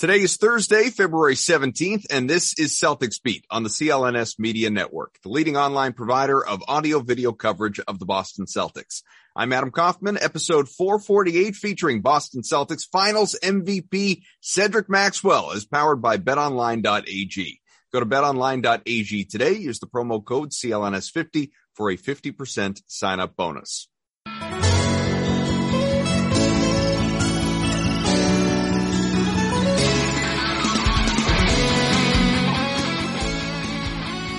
Today is Thursday, February 17th, and this is Celtics Beat on the CLNS Media Network, the leading online provider of audio video coverage of the Boston Celtics. I'm Adam Kaufman, episode 448 featuring Boston Celtics finals MVP Cedric Maxwell is powered by betonline.ag. Go to betonline.ag today. Use the promo code CLNS50 for a 50% sign up bonus.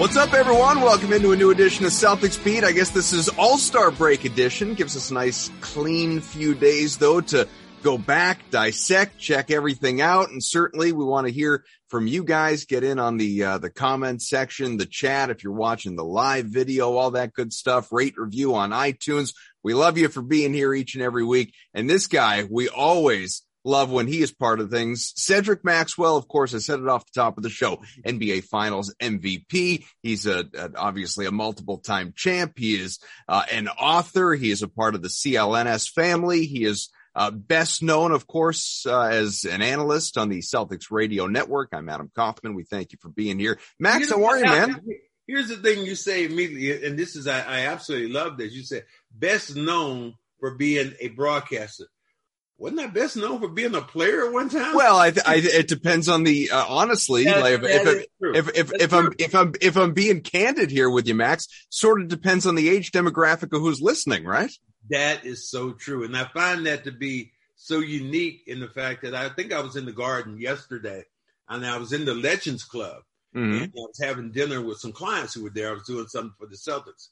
What's up, everyone? Welcome into a new edition of Celtics Beat. I guess this is All-Star Break edition. Gives us a nice, clean few days, though, to go back, dissect, check everything out, and certainly we want to hear from you guys. Get in on the uh, the comment section, the chat. If you're watching the live video, all that good stuff. Rate, review on iTunes. We love you for being here each and every week. And this guy, we always love when he is part of things. Cedric Maxwell, of course, I said it off the top of the show, NBA Finals MVP. He's a, a obviously a multiple time champ. He is uh, an author. He is a part of the CLNS family. He is uh, best known, of course, uh, as an analyst on the Celtics radio network. I'm Adam Kaufman. We thank you for being here. Max, how are you, man? Here's the thing you say immediately, and this is, I, I absolutely love this. You said best known for being a broadcaster wasn't that best known for being a player at one time? Well, I, I it depends on the uh, honestly. That- like, that is if, true. if if if I'm if I'm if I'm being candid here with you, Max, sort of depends on the age demographic of who's listening, right? That is so true. And I find that to be so unique in the fact that I think I was in the garden yesterday and I was in the Legends Club Mhm. and I was having dinner with some clients who were there. I was doing something for the Celtics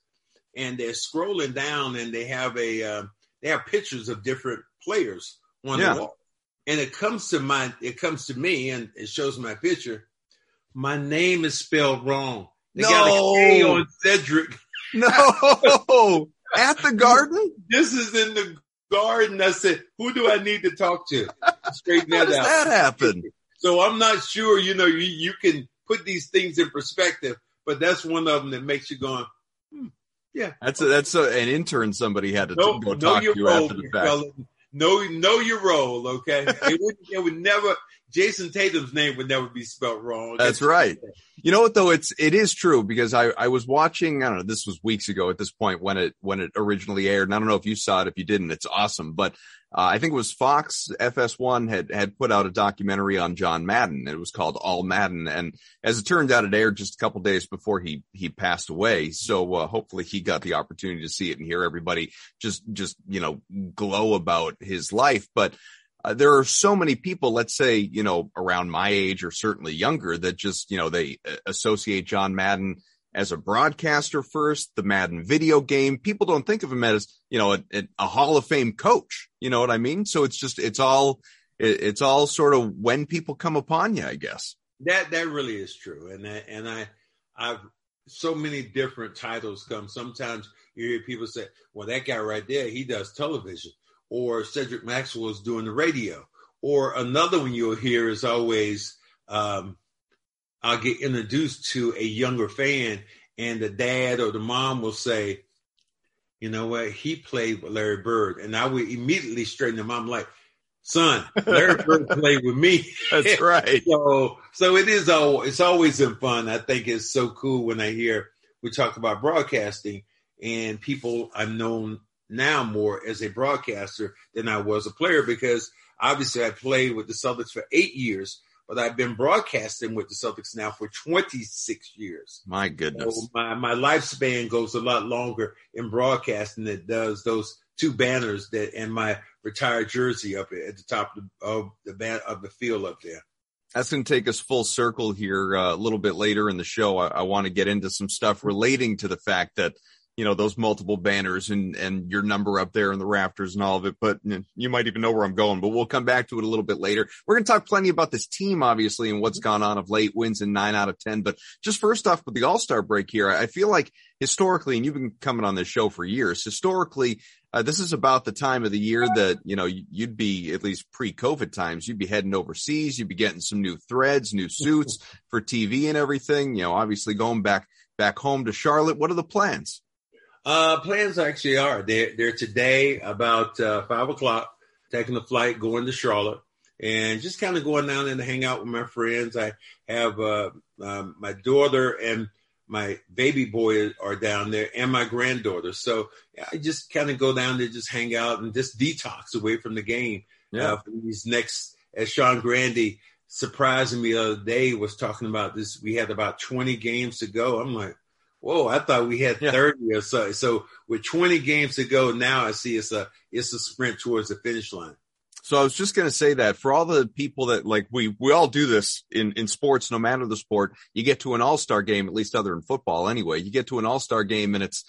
and they're scrolling down and they have a, uh, they have pictures of different players on Yeah. the wall. And it comes to my, it comes to me and it shows my picture. My name is spelled wrong. They got No. a K on Cedric. No, at the garden. this is in the garden. I said, who do I need to talk to? Straighten How that does out. that happen? So I'm not sure, you know, you, you can put these things in perspective, but that's one of them that makes you going, hmm, yeah. That's a, that's a, an intern somebody had to t- go talk to role, after the fact. Know, know your role, okay? It would, it would never, Jayson Tatum's name would never be spelled wrong. That's right. You know what though? It's it is true because I I was watching. I don't know. This was weeks ago at this point when it when it originally aired. And I don't know if you saw it. If you didn't, it's awesome. But uh, I think it was Fox FS1 had had put out a documentary on John Madden. It was called All Madden, and as it turned out, it aired just a couple days before he he passed away. So uh, hopefully he got the opportunity to see it and hear everybody just just you know glow about his life. But uh, there are so many people, let's say, you know, around my age or certainly younger that just, you know, they uh, associate John Madden as a broadcaster first, the Madden video game. People don't think of him as, you know, a, a Hall of Fame coach. You know what I mean? So it's just, it's all, it, it's all sort of when people come upon you, I guess. That that really is true, and and I I've so many different titles come. Sometimes you hear people say, "Well, that guy right there, he does television," or Cedric Maxwell is doing the radio, or another one you'll hear is always um, I'll get introduced to a younger fan, and the dad or the mom will say, "You know what? He played with Larry Bird," and I would immediately straighten them. I'm like, "Son, Larry Bird played with me." That's right. So, so it is all. It's always in fun. I think it's so cool when I hear we talk about broadcasting and people I'm known now more as a broadcaster than I was a player because obviously I played with the Celtics for eight years, but I've been broadcasting with the Celtics now for 26 years. My So goodness. my, my lifespan goes a lot longer in broadcasting than it does those two banners that and my retired jersey up at the top of the, of the, ban, of the field up there. That's going to take us full circle here uh, a little bit later in the show. I, I want to get into some stuff relating to the fact that, you know, those multiple banners and, and your number up there in the rafters and all of it, but you might even know where I'm going, but we'll come back to it a little bit later. We're going to talk plenty about this team, obviously, and what's gone on of late wins in nine out of 10. But just first off with the all-star break here, I feel like historically, and you've been coming on this show for years, historically, uh, this is about the time of the year that, you know, you'd be at least pre COVID times, you'd be heading overseas. You'd be getting some new threads, new suits for TV and everything, you know, obviously going back, back home to Charlotte. What are the plans? Uh, plans actually are they're, they're today about uh, five o'clock, taking the flight, going to Charlotte, and just kind of going down and to hang out with my friends. I have uh, um, my daughter and my baby boy are down there, and my granddaughter. So I just kind of go down there, just hang out, and just detox away from the game. Yeah. Uh, these next, as Sean Grandy surprising me the other day was talking about this. We had about 20 games to go. I'm like, whoa, I thought we had yeah. 30 or so. So with 20 games to go now, I see it's a it's a sprint towards the finish line. So I was just going to say that for all the people that like we we all do this in in sports, no matter the sport. You get to an all star game, at least other than football, anyway. You get to an all star game and it's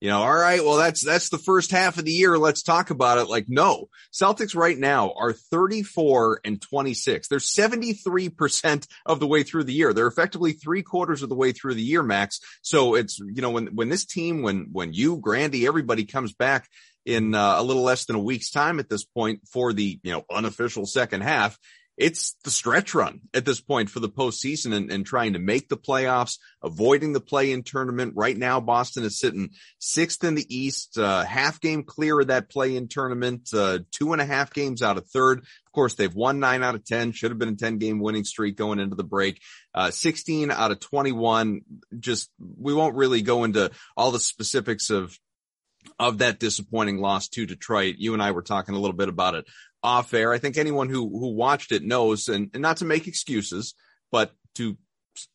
you know, all right, well, that's, that's the first half of the year. Let's talk about it. Like, no, Celtics right now are 34 and 26. They're 73% of the way through the year. They're effectively three quarters of the way through the year, Max. So it's, you know, when, when this team, when, when you, Grandy, everybody comes back in uh, a little less than a week's time at this point for the, you know, unofficial second half, it's the stretch run at this point for the postseason and, and trying to make the playoffs, avoiding the play in tournament. Right now, Boston is sitting sixth in the East, uh, half game clear of that play in tournament, uh, two and a half games out of third. Of course, they've won nine out of 10, should have been a 10 game winning streak going into the break. Uh, 16 out of 21. Just, we won't really go into all the specifics of of that disappointing loss to Detroit. You and I were talking a little bit about it off air. I think anyone who who watched it knows, and, and not to make excuses, but to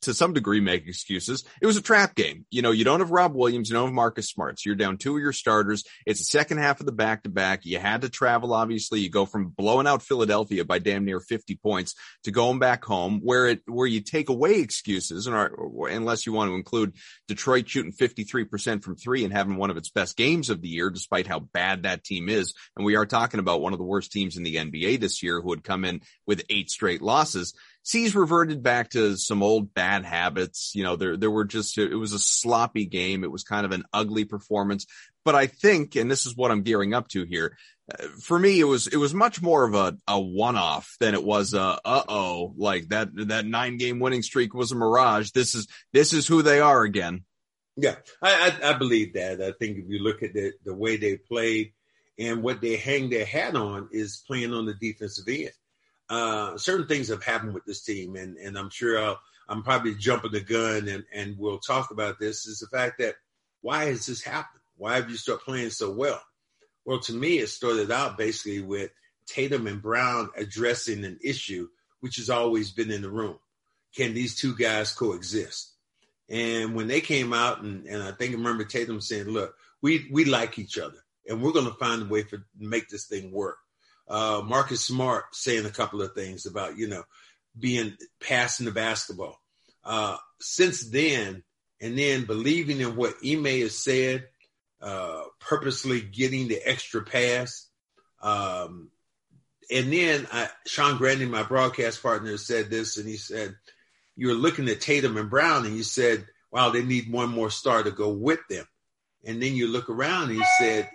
to some degree make excuses. It was a trap game. You know, you don't have Rob Williams, you don't have Marcus Smart. So you're down two of your starters. It's the second half of the back to back. You had to travel, obviously. You go from blowing out Philadelphia by damn near 50 points to going back home where it, where you take away excuses and are, unless you want to include Detroit shooting 53% from three and having one of its best games of the year, despite how bad that team is. And we are talking about one of the worst teams in the NBA this year who had come in with eight straight losses. C's reverted back to some old bad habits. You know, there, there were just, it was a sloppy game. It was kind of an ugly performance, but I think, and this is what I'm gearing up to here. Uh, for me, it was, it was much more of a, a one off than it was a, uh oh, like that, that nine game winning streak was a mirage. This is, this is who they are again. Yeah, I, I, I believe that. I think if you look at the, the way they played and what they hang their hat on is playing on the defensive end uh, certain things have happened with this team, and and I'm sure I'll, I'm probably jumping the gun, and and we'll talk about this. Is the fact that why has this happened? Why have you started playing so well? Well, to me, it started out basically with Tatum and Brown addressing an issue which has always been in the room. Can these two guys coexist? And when they came out, and, and I think I remember Tatum saying, "Look, we we like each other, and we're going to find a way for make this thing work." Uh, Marcus Smart saying a couple of things about, you know, being passing the basketball. Uh, since then, and then believing in what Ime has said, uh, purposely getting the extra pass. Um, and then I, Sean Grandy, my broadcast partner, said this, and he said, "You're looking at Tatum and Brown, and you said, wow, they need one more star to go with them." And then you look around, and he said,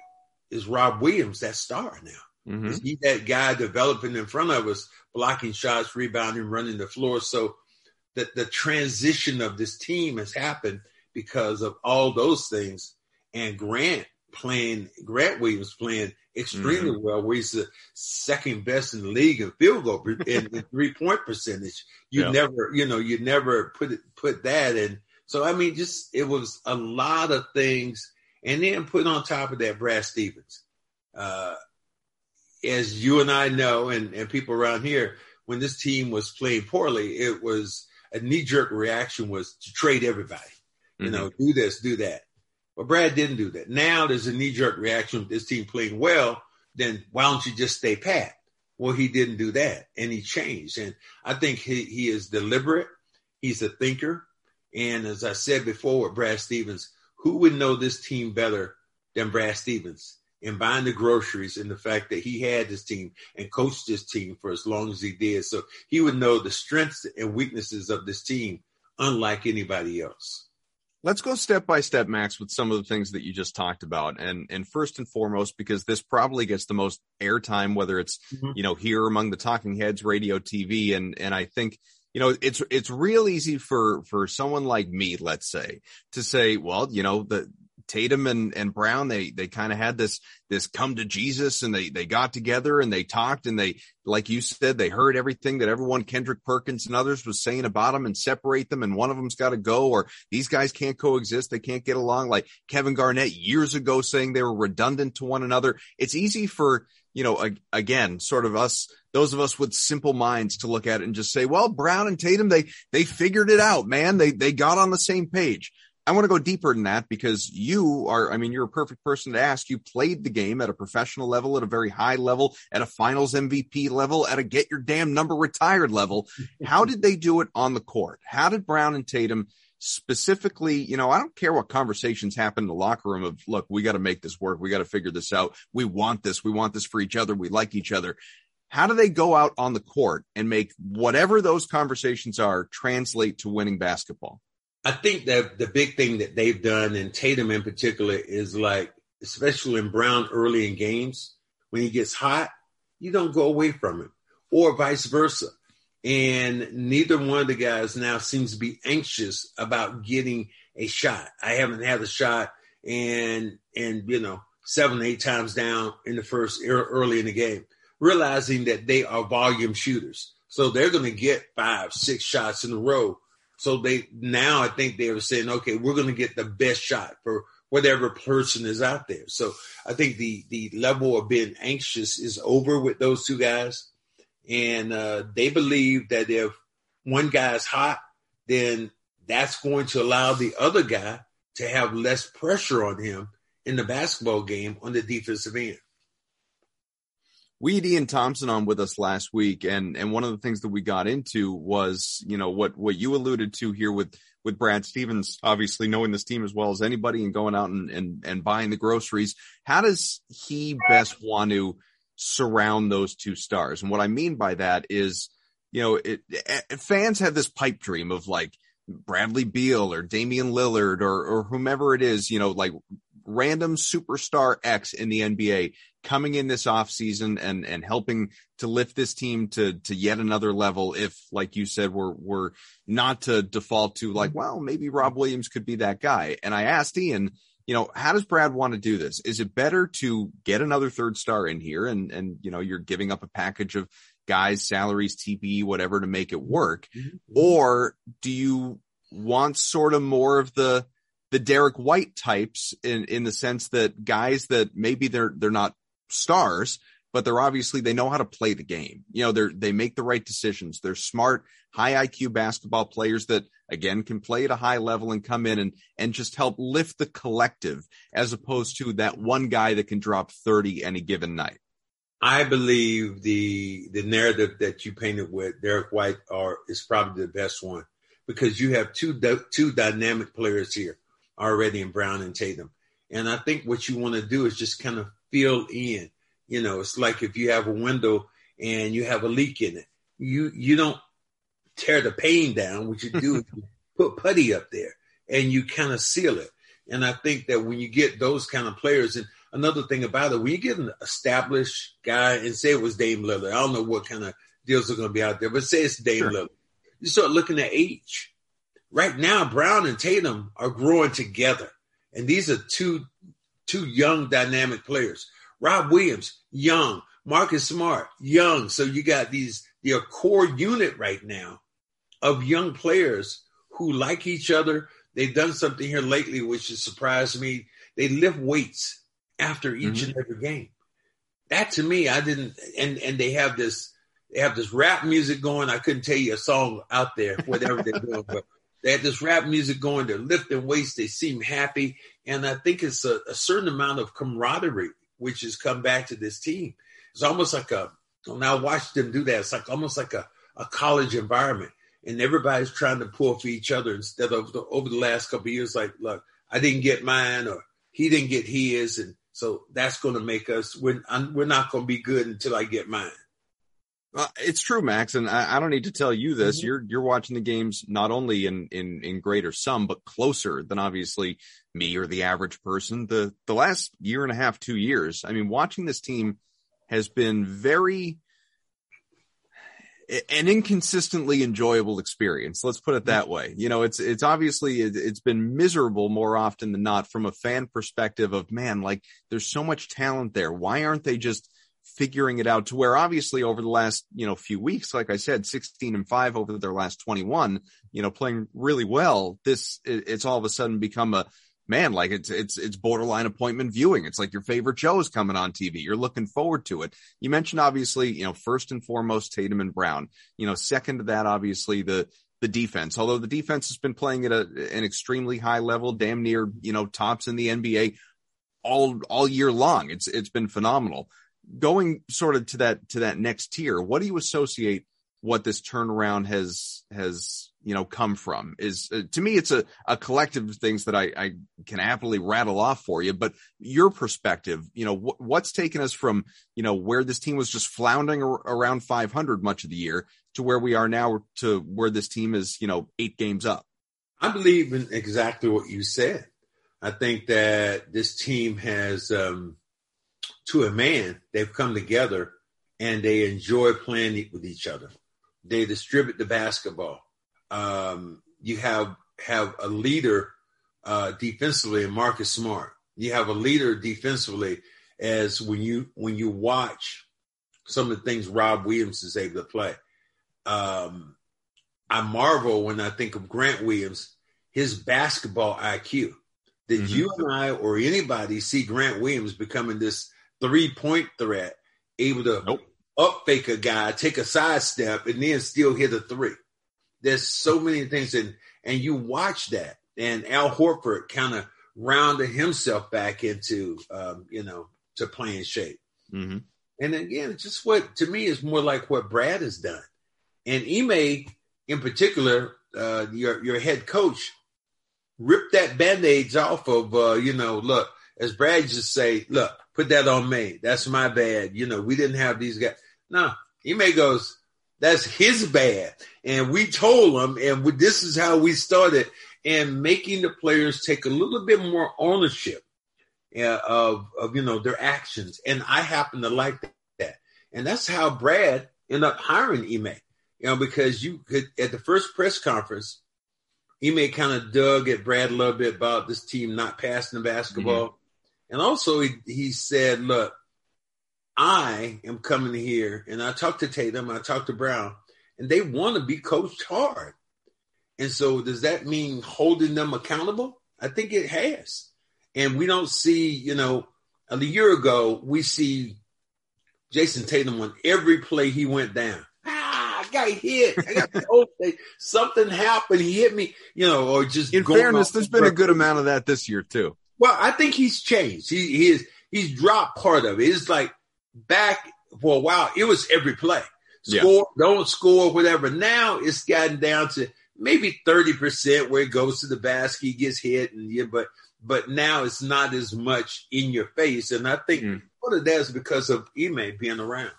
"Is Rob Williams that star now?" Mm-hmm. He's that guy developing in front of us, blocking shots, rebounding, running the floor. So that the transition of this team has happened because of all those things. And Grant playing, Grant Williams playing extremely mm-hmm. well, where he's the second best in the league in field goal in, in three point percentage. You yeah. never, you know, you never put it, put that in. So I mean, just it was a lot of things, and then put on top of that, Brad Stevens. Uh, as you and I know, and, and people around here, when this team was playing poorly, it was a knee jerk reaction was to trade everybody. Mm-hmm. You know, do this, do that. But Brad didn't do that. Now there's a knee jerk reaction with this team playing well. Then why don't you just stay pat? Well, he didn't do that and he changed. And I think he, he is deliberate. He's a thinker. And as I said before with Brad Stevens, who would know this team better than Brad Stevens in buying the groceries and the fact that he had this team and coached this team for as long as he did. So he would know the strengths and weaknesses of this team unlike anybody else. Let's go step by step, Max, with some of the things that you just talked about. And and first and foremost, because this probably gets the most airtime, whether it's mm-hmm. you know here among the talking heads, radio, TV, and and I think you know it's it's real easy for for someone like me, let's say, to say, well, you know the Tatum and, and Brown, they, they kind of had this, this come to Jesus and they, they got together and they talked and they, like you said, they heard everything that everyone, Kendrick Perkins and others was saying about them and separate them. And one of them's got to go or these guys can't coexist. They can't get along. Like Kevin Garnett years ago saying they were redundant to one another. It's easy for, you know, again, sort of us, those of us with simple minds to look at it and just say, well, Brown and Tatum, they, they figured it out, man. They, they got on the same page. I want to go deeper than that because you are, I mean, you're a perfect person to ask. You played the game at a professional level, at a very high level, at a finals MVP level, at a get your damn number retired level. How did they do it on the court? How did Brown and Tatum specifically, you know, I don't care what conversations happen in the locker room of, look, we got to make this work. We got to figure this out. We want this. We want this for each other. We like each other. How do they go out on the court and make whatever those conversations are translate to winning basketball? I think that the big thing that they've done, and Tatum in particular, is like, especially in Brown early in games, when he gets hot, you don't go away from him, or vice versa. And neither one of the guys now seems to be anxious about getting a shot. I haven't had a shot, and and you know, seven eight times down in the first early in the game, realizing that they are volume shooters, so they're going to get five six shots in a row so they now I think they were saying, okay, we're going to get the best shot for whatever person is out there. So I think the the level of being anxious is over with those two guys, and uh, they believe that if one guy is hot, then that's going to allow the other guy to have less pressure on him in the basketball game on the defensive end we had Ian Thomsen on with us last week, and and one of the things that we got into was you know what what you alluded to here with with Brad Stevens, obviously knowing this team as well as anybody and going out and and, and buying the groceries. How does he best want to surround those two stars? And what I mean by that is, you know, it, it, fans have this pipe dream of like Bradley Beal or Damian Lillard or or whomever it is, you know, like random superstar X in the NBA coming in this offseason and and helping to lift this team to to yet another level if like you said we're we're not to default to like well maybe Rob Williams could be that guy. And I asked Ian you know how does Brad want to do this? Is it better to get another third star in here and and you know you're giving up a package of guys salaries TPE whatever to make it work? Mm-hmm. or do you want sort of more of the the Derrick White types in in the sense that guys that maybe they're they're not stars, but they're obviously they know how to play the game. You know, they're they make the right decisions. They're smart, high IQ basketball players that again can play at a high level and come in and and just help lift the collective as opposed to that one guy that can drop 30 any given night. I believe the the narrative that you painted with Derrick White are is probably the best one because you have two two dynamic players here already in Brown and Tatum. And I think what you want to do is just kind of fill in. You know, it's like if you have a window and you have a leak in it, you you don't tear the pane down. What you do is you put putty up there and you kind of seal it. And I think that when you get those kind of players, and another thing about it, when you get an established guy and say it was Dame Lillard, I don't know what kind of deals are going to be out there, but say it's Dame sure. Lillard, you start looking at age. Right now, Brown and Tatum are growing together, and these are two two young dynamic players. Rob Williams, young. Marcus Smart, young. So you got these your core unit right now of young players who like each other. They've done something here lately which has surprised me. They lift weights after each mm-hmm. and every game. That to me, I didn't and and they have this they have this rap music going. I couldn't tell you a song out there, whatever they're doing, but they had this rap music going. They're lifting weights. They seem happy. And I think it's a, a certain amount of camaraderie, which has come back to this team. It's almost like a, when I watched them do that, it's like almost like a, a college environment. And everybody's trying to pull for each other instead of the, over the last couple of years, like, look, I didn't get mine or he didn't get his. And so that's going to make us, we're, we're not going to be good until I get mine. Uh, it's true, Max, and I, I, don't need to tell you this. Mm-hmm. You're you're watching the games not only in in in greater sum, but closer than obviously me or the average person. The the last year and a half, two years. I mean, watching this team has been very an inconsistently enjoyable experience. Let's put it that way. You know, it's it's obviously it's been miserable more often than not from a fan perspective of man, like there's so much talent there. Why aren't they just figuring it out to where obviously over the last, you know, few weeks, like I said, 16 and 5 over their last 21, you know, playing really well. This it's all of a sudden become a man, like it's it's it's borderline appointment viewing. It's like your favorite show is coming on TV. You're looking forward to it. You mentioned obviously, you know, first and foremost Tatum and Brown. You know, second to that, obviously the the defense. Although the defense has been playing at a, an extremely high level, damn near you know tops in the NBA all all year long. It's it's been phenomenal. Going sort of to that to that next tier, what do you associate what this turnaround has has you know come from? Is uh, to me it's a, a collective of things that I, I can happily rattle off for you but your perspective you know wh- what's taken us from you know where this team was just floundering ar- around 500 much of the year to where we are now to where this team is you know eight games up? I believe in exactly what you said. I think that this team has um to a man they've come together and they enjoy playing with each other they distribute the basketball. Um, you have have a leader uh, defensively in Marcus Smart. You have a leader defensively as when you when you watch some of the things Rob Williams is able to play. Um, I marvel when I think of Grant Williams, his basketball IQ. Did mm-hmm. you and I or anybody see Grant Williams becoming this three point threat, able to nope up fake a guy, take a sidestep, and then still hit a three. There's so many things, and and you watch that, and Al Horford kind of rounded himself back into, um, you know, to playing shape. Mm-hmm. And again, just what to me is more like what Brad has done, and Ime in particular, uh, your your head coach, ripped that band-aids off of, uh, you know, look, as Brad just say, look, put that on me. That's my bad. You know, we didn't have these guys. No, Ime goes, that's his bad. And we told him, and we, this is how we started, and making the players take a little bit more ownership uh, of, of, you know, their actions. And I happen to like that. And that's how Brad ended up hiring Ime, you know, because you could, at the first press conference, Ime kind of dug at Brad a little bit about this team not passing the basketball. Mm-hmm. And also he, he said, look, I am coming here and I talked to Tatum, I talked to Brown, and they want to be coached hard. And so does that mean holding them accountable? I think it has. And we don't see, you know, a year ago, we see Jayson Tatum on every play he went down. Ah, I got hit. I got something happened. He hit me, you know, or just. In fairness, there's been a good amount of that this year too. Well, I think he's changed. He, he is, he's dropped part of it. It's like back for a while, it was every play. Score, yeah. don't score, whatever. Now it's gotten down to maybe 30% where it goes to the basket, gets hit, and yeah, but but now it's not as much in your face. And I think mm. part of that is because of Ime being around.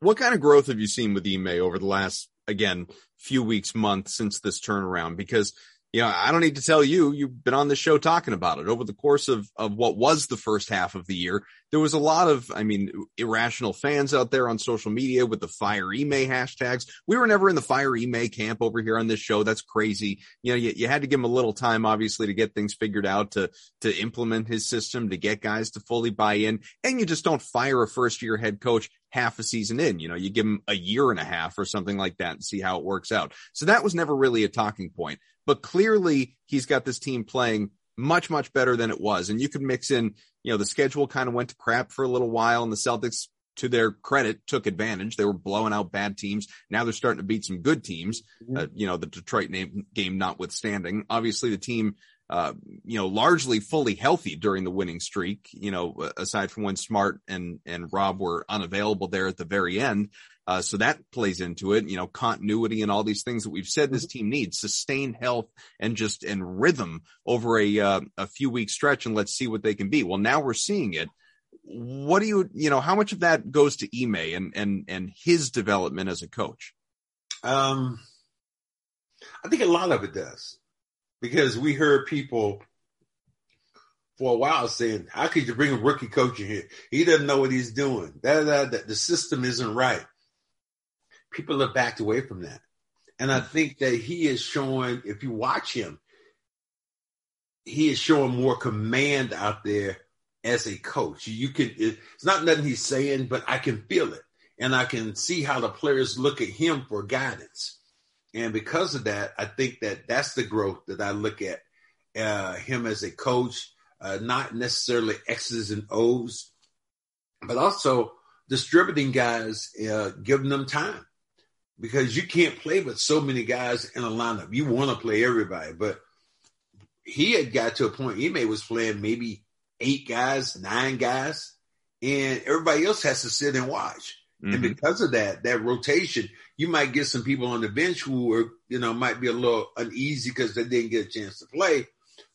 What kind of growth have you seen with Ime over the last, again, few weeks, months since this turnaround? Because you know, I don't need to tell you, you've been on the show talking about it over the course of, of what was the first half of the year. There was a lot of, I mean, irrational fans out there on social media with the fire Ime hashtags. We were never in the fire Ime camp over here on this show. That's crazy. You know, you, you had to give him a little time, obviously, to get things figured out, to, to implement his system, to get guys to fully buy in. And you just don't fire a first year head coach half a season in. You know, you give him a year and a half or something like that and see how it works out. So that was never really a talking point but clearly he's got this team playing much, much better than it was. And you could mix in, you know, the schedule kind of went to crap for a little while and the Celtics to their credit took advantage. They were blowing out bad teams. Now they're starting to beat some good teams. Mm-hmm. Uh, you know, the Detroit name, game notwithstanding. Obviously the team, uh, you know, largely fully healthy during the winning streak, you know, aside from when Smart and, and Rob were unavailable there at the very end. Uh, so that plays into it, you know, continuity and all these things that we've said this mm-hmm. team needs, sustained health and just and rhythm over a uh, a few week stretch, and let's see what they can be. Well, now we're seeing it. What do you, you know, how much of that goes to Ime and and and his development as a coach? Um, I think a lot of it does because we heard people for a while saying, "How could you bring a rookie coach in here? He doesn't know what he's doing. That, that, that the system isn't right." People have backed away from that. And I think that he is showing, if you watch him, he is showing more command out there as a coach. You can, it's not nothing he's saying, but I can feel it. And I can see how the players look at him for guidance. And because of that, I think that that's the growth that I look at uh, him as a coach, uh, not necessarily X's and O's, but also distributing guys, uh, giving them time because you can't play with so many guys in a lineup. You want to play everybody, but he had got to a point. Ime was playing maybe eight guys, nine guys, and everybody else has to sit and watch. Mm-hmm. And because of that, that rotation, you might get some people on the bench who are, you know, might be a little uneasy because they didn't get a chance to play.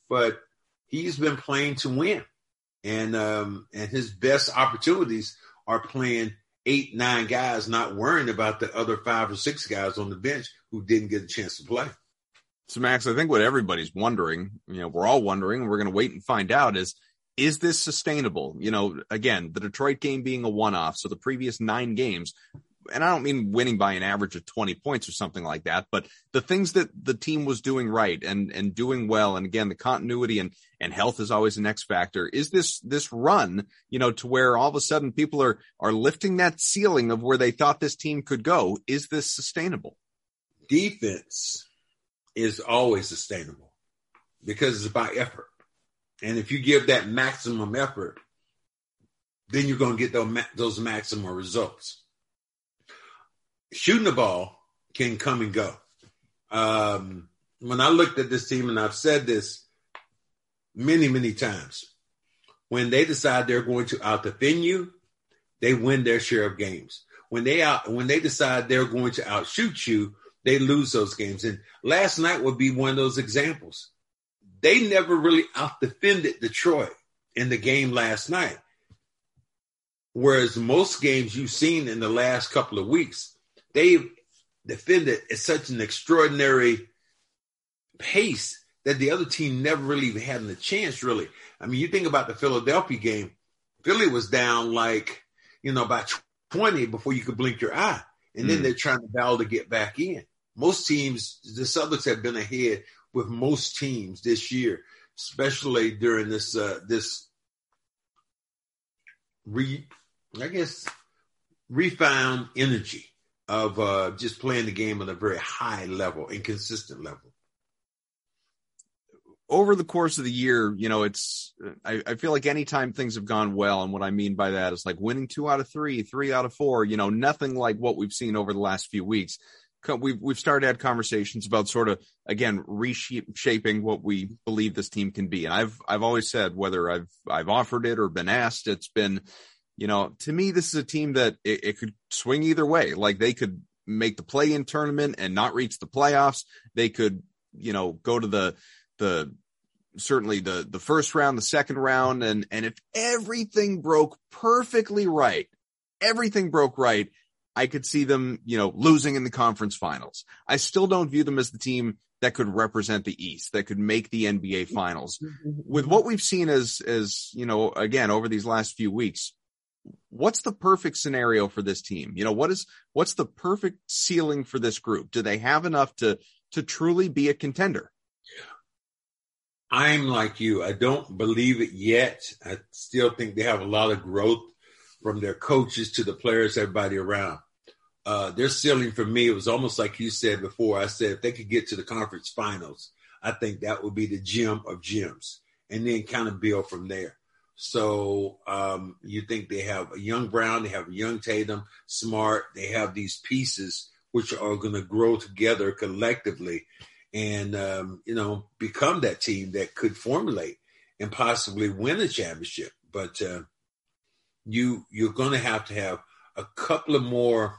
But he's been playing to win, and um, and his best opportunities are playing eight, nine guys, not worrying about the other five or six guys on the bench who didn't get a chance to play. So, Max, I think what everybody's wondering, you know, we're all wondering, we're going to wait and find out is, is this sustainable? You know, again, the Detroit game being a one off. So the previous nine games, and I don't mean winning by an average of 20 points or something like that, but the things that the team was doing right and, and doing well. And again, the continuity and, and health is always an X factor. Is this, this run, you know, to where all of a sudden people are, are lifting that ceiling of where they thought this team could go? Is this sustainable? Defense is always sustainable because it's about effort. And if you give that maximum effort, then you're going to get those, those maximum results shooting the ball can come and go. Um, when I looked at this team, and I've said this many, many times, when they decide they're going to out defend you, they win their share of games. When they out, when they decide they're going to outshoot you, they lose those games. And last night would be one of those examples. They never really out defended Detroit in the game last night. Whereas most games you've seen in the last couple of weeks, they've defended at such an extraordinary pace that the other team never really even had a chance, really. I mean, you think about the Philadelphia game, Philly was down like, you know, about 20 before you could blink your eye. And then mm. they're trying to battle to get back in. Most teams, the Celtics have been ahead with most teams this year, especially during this, uh, this re, I guess, refound energy of uh, just playing the game at a very high level and consistent level. Over the course of the year, you know, it's, I, I, feel like anytime things have gone well, and what I mean by that is like winning two out of three, three out of four, you know, nothing like what we've seen over the last few weeks. We've, we've started to have conversations about sort of, again, reshaping what we believe this team can be. And I've, I've always said, whether I've, I've offered it or been asked, it's been, you know, to me, this is a team that it, it could swing either way. Like they could make the play in tournament and not reach the playoffs. They could, you know, go to the, the, certainly the, the first round, the second round. And, and if everything broke perfectly right, everything broke right, I could see them, you know, losing in the conference finals. I still don't view them as the team that could represent the East, that could make the NBA finals. Mm-hmm. With what we've seen as, as, you know, again, over these last few weeks, what's the perfect scenario for this team? You know, what is what's the perfect ceiling for this group? Do they have enough to to truly be a contender? I'm like you. I don't believe it yet. I still think they have a lot of growth from their coaches to the players, everybody around. Uh, their ceiling for me, it was almost like you said before. I said if they could get to the conference finals, I think that would be the gem of gems, and then kind of build from there. So um, you think they have a young Brown, they have a young Tatum, Smart, they have these pieces which are going to grow together collectively and um, you know become that team that could formulate and possibly win a championship. But uh, you you're going to have to have a couple of more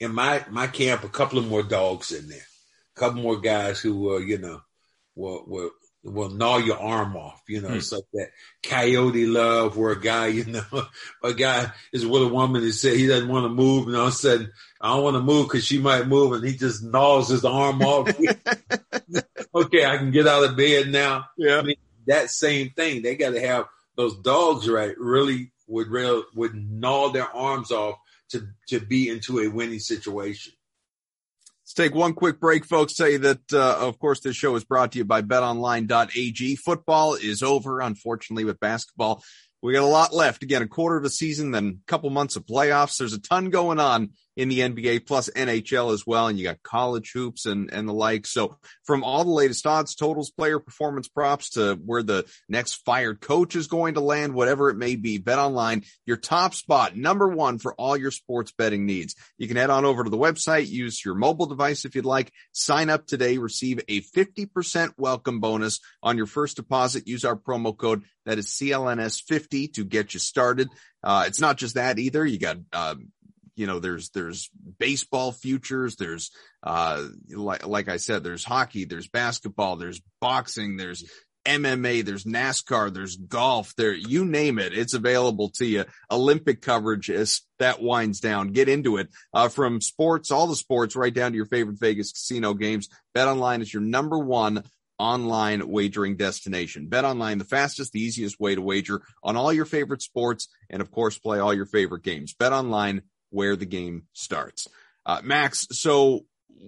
in my my camp a couple of more dogs in there, a couple more guys who will you know will will will gnaw your arm off. You know, mm. it's like that coyote love where a guy, you know, a guy is with a woman and say he doesn't want to move, and all of a sudden, I don't want to move because she might move, and he just gnaws his arm off. okay, I can get out of bed now. Yeah. I mean, that same thing. They got to have those dogs, right? Really would real would gnaw their arms off to to be into a winning situation. Take one quick break, folks. Say that, uh, of course, this show is brought to you by betonline.ag. Football is over, unfortunately, with basketball. We got a lot left. Again, a quarter of a season, then a couple months of playoffs. There's a ton going on in the NBA plus NHL as well. And you got college hoops and, and the like. So from all the latest odds, totals, player performance props to where the next fired coach is going to land, whatever it may be, bet online, your top spot, number one for all your sports betting needs. You can head on over to the website, use your mobile device if you'd like, sign up today, receive a 50% welcome bonus on your first deposit. Use our promo code that is CLNS50 to get you started. Uh, it's not just that either. You got, uh, you know, there's, there's baseball futures. There's, uh, like, like I said, there's hockey, there's basketball, there's boxing, there's MMA, there's NASCAR, there's golf, there, you name it. It's available to you. Olympic coverage as that winds down. Get into it. Uh, from sports, all the sports, right down to your favorite Vegas casino games. Bet online is your number one online wagering destination. Bet online, the fastest, the easiest way to wager on all your favorite sports and of course play all your favorite games. Bet online where the game starts. Uh, Max, so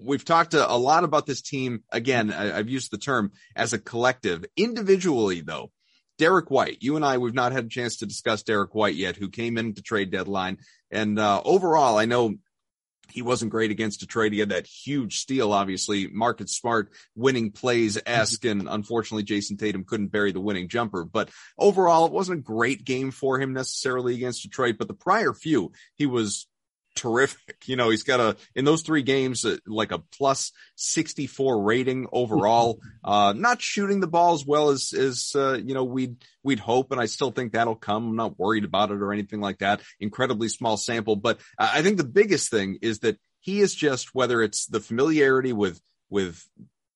we've talked a, a, lot about this team. Again, I, I've used the term as a collective. Individually, though, Derrick White, you and I, we've not had a chance to discuss Derrick White yet, who came in the trade deadline. And uh, overall, I know he wasn't great against Detroit. He had that huge steal, obviously, Marcus Smart winning plays esque, mm-hmm. and unfortunately, Jayson Tatum couldn't bury the winning jumper. But overall, it wasn't a great game for him necessarily against Detroit. But the prior few, he was terrific. You know, he's got a, in those three games, uh, like a plus 64 rating overall. Uh, not shooting the ball as well as, as, uh, you know, we'd, we'd hope. And I still think that'll come. I'm not worried about it or anything like that. Incredibly small sample. But I think the biggest thing is that he is just, whether it's the familiarity with, with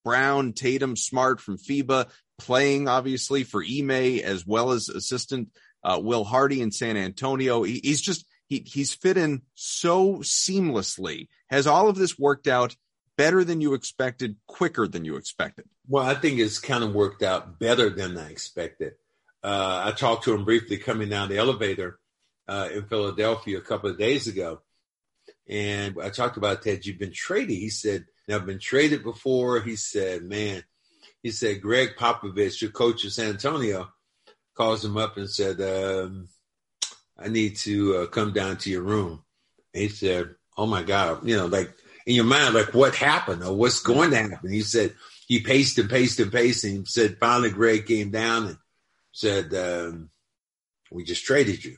Brown, Tatum, Smart from FIBA, playing obviously for Ime as well as assistant, uh, Will Hardy in San Antonio. He, he's just, he, he's fit in so seamlessly. Has all of this worked out better than you expected, quicker than you expected? Well, I think it's kind of worked out better than I expected. Uh, I talked to him briefly coming down the elevator uh, in Philadelphia a couple of days ago. And I talked about that. You've been traded. He said, I've been traded before. He said, man, he said, Gregg Popovich, your coach of San Antonio, calls him up and said, um, I need to uh, come down to your room. And he said, Oh my God, you know, like in your mind, like what happened or what's going to happen? He said, he paced and paced and paced and said, finally Gregg came down and said, um, we just traded you.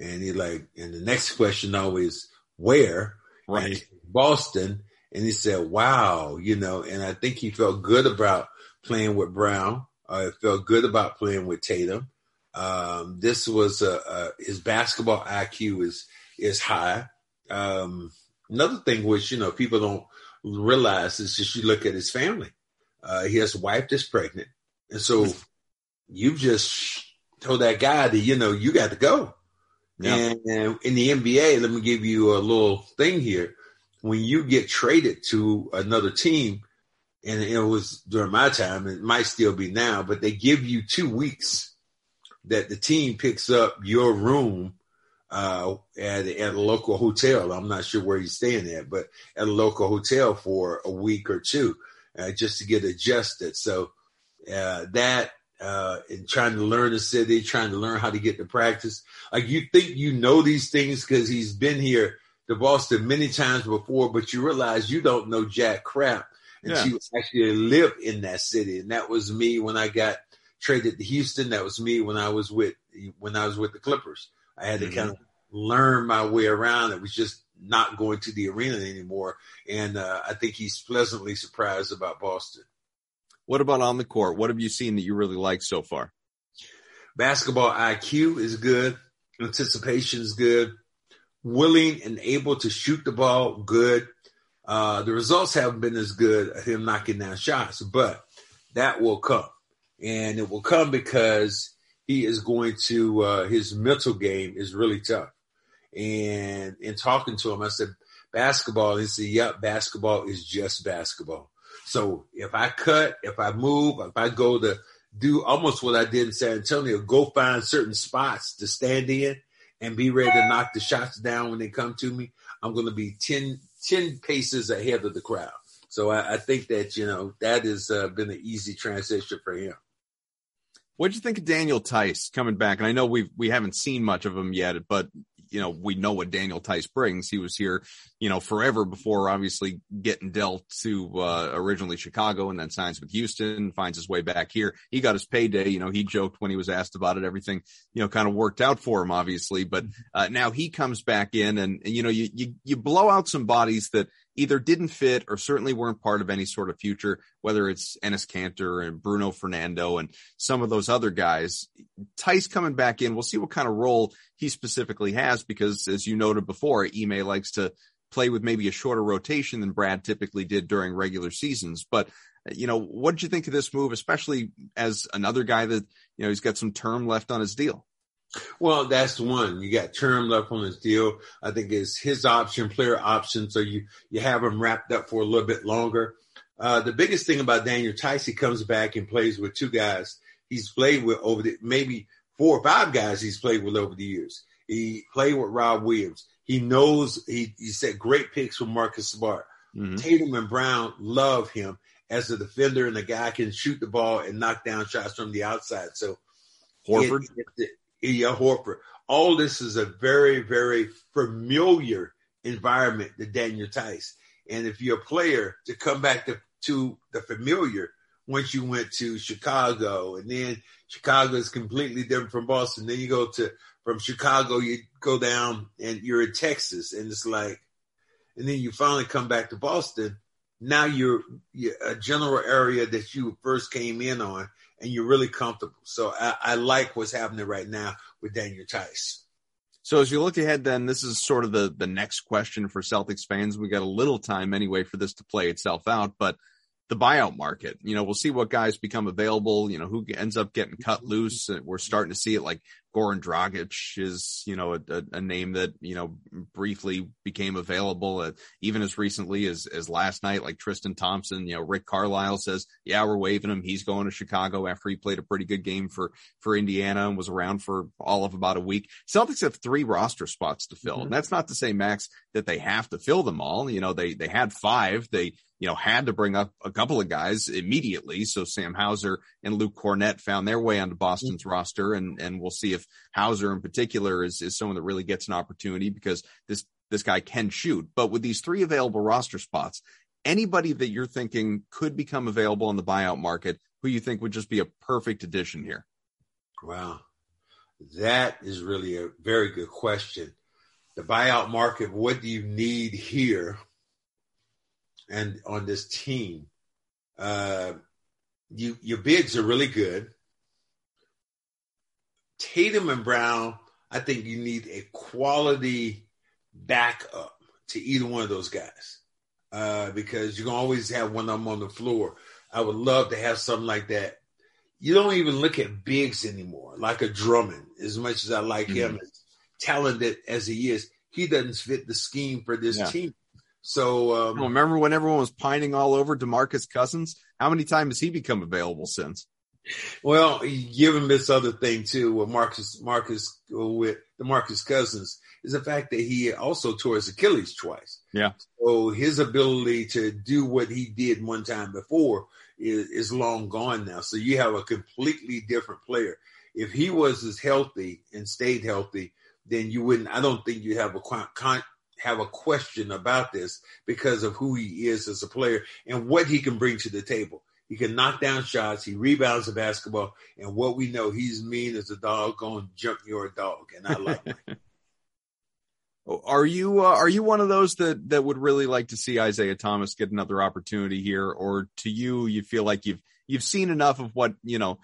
And he like, and the next question always, where? Right. Boston. And he said, wow, you know, and I think he felt good about playing with Brown. Uh, felt good about playing with Tatum. Um, this was a, a, his basketball IQ is is high. Um, another thing which you know people don't realize is just you look at his family. Uh, he has a wife that's pregnant, and so you just told that guy that you know you got to go. Yeah. And, and in the NBA, let me give you a little thing here. When you get traded to another team, and it was during my time, it might still be now, but they give you two weeks that the team picks up your room uh, at, at a local hotel. I'm not sure where you're staying at, but at a local hotel for a week or two, uh, just to get adjusted. So uh, that uh, and trying to learn the city, trying to learn how to get to practice. Like you think you know these things because he's been here to Boston many times before, but you realize you don't know jack crap And yeah. you actually live in that city. And that was me when I got traded to Houston. That was me when I was with when I was with the Clippers. I had to mm-hmm. kind of learn my way around. It was just not going to the arena anymore, and uh, I think he's pleasantly surprised about Boston. What about on the court? What have you seen that you really like so far? Basketball IQ is good. Anticipation is good. willing and able to shoot the ball good. Uh, the results haven't been as good him knocking down shots, but that will come. And it will come because he is going to, uh, his mental game is really tough. And in talking to him, I said, basketball, he said, yep, basketball is just basketball. So if I cut, if I move, if I go to do almost what I did in San Antonio, go find certain spots to stand in and be ready to knock the shots down when they come to me, I'm going to be 10, 10 paces ahead of the crowd. So I, I think that, you know, that has uh, been an easy transition for him. What'd you think of Daniel Theis coming back? And I know we we haven't seen much of him yet, but you know, we know what Daniel Theis brings. He was here, you know, forever before obviously getting dealt to, uh, originally Chicago and then signs with Houston, finds his way back here. He got his payday. You know, he joked when he was asked about it. Everything, you know, kind of worked out for him, obviously, but, uh, now he comes back in and, and, you know, you, you, you blow out some bodies that either didn't fit or certainly weren't part of any sort of future, whether it's Enes Kanter and Bruno Fernando and some of those other guys. Theis coming back in, we'll see what kind of role he specifically has because as you noted before, Ime likes to play with maybe a shorter rotation than Brad typically did during regular seasons. But you know, what did you think of this move, especially as another guy that, you know, he's got some term left on his deal? Well, that's one. You got term left on his deal. I think it's his option, player option. So you, you have him wrapped up for a little bit longer. Uh, the biggest thing about Daniel Theis, he comes back and plays with two guys he's played with over the, maybe four or five guys he's played with over the years. He played with Rob Williams. He knows he, he set great picks for Marcus Smart. Mm-hmm. Tatum and Brown love him as a defender and a guy can shoot the ball and knock down shots from the outside. So Horford. It, it, yeah, Horford. All this is a very, very familiar environment to Daniel Theis. And if you're a player to come back to, to the familiar once you went to Chicago and then Chicago is completely different from Boston. Then you go to from Chicago, you go down and you're in Texas and it's like, and then you finally come back to Boston. Now you're, you're a general area that you first came in on and you're really comfortable. So I, I like what's happening right now with Daniel Theis. So as you look ahead, then this is sort of the the next question for Celtics fans. We got a little time anyway for this to play itself out, but the buyout market. You know, we'll see what guys become available, you know, who ends up getting cut loose. We're starting to see it like Goran Dragic is, you know, a, a name that, you know, briefly became available uh, even as recently as, as last night, like Tristan Thompson, you know, Rick Carlisle says, yeah, we're waiving him. He's going to Chicago after he played a pretty good game for, for Indiana and was around for all of about a week. Celtics have three roster spots to fill. Mm-hmm. And that's not to say, Max, that they have to fill them all. You know, they, they had five. They, you know, had to bring up a couple of guys immediately. So Sam Hauser and Luke Kornet found their way onto Boston's mm-hmm. roster. And, and we'll see if Hauser in particular is, is someone that really gets an opportunity because this, this guy can shoot. But with these three available roster spots, anybody that you're thinking could become available in the buyout market, who you think would just be a perfect addition here? Wow. That is really a very good question. The buyout market, what do you need here? and on this team. Uh, you your bigs are really good. Tatum and Brown, I think you need a quality backup to either one of those guys uh, because you can always have one of them on the floor. I would love to have something like that. You don't even look at bigs anymore, like a Drummond. As much as I like mm-hmm. him, as talented as he is, he doesn't fit the scheme for this yeah. team. So um, remember when everyone was pining all over Demarcus Cousins? How many times has he become available since? Well, given this other thing too, with Marcus Marcus with Demarcus Cousins is the fact that he also tore his Achilles twice. Yeah. So his ability to do what he did one time before is, is long gone now. So you have a completely different player. If he was as healthy and stayed healthy, then you wouldn't. I don't think you have a con- have a question about this because of who he is as a player and what he can bring to the table. He can knock down shots. He rebounds the basketball, and what we know, he's mean as a dog going jump your dog, and I like that. Are you uh, are you one of those that that would really like to see Isaiah Thomas get another opportunity here, or to you, you feel like you've you've seen enough of what you know?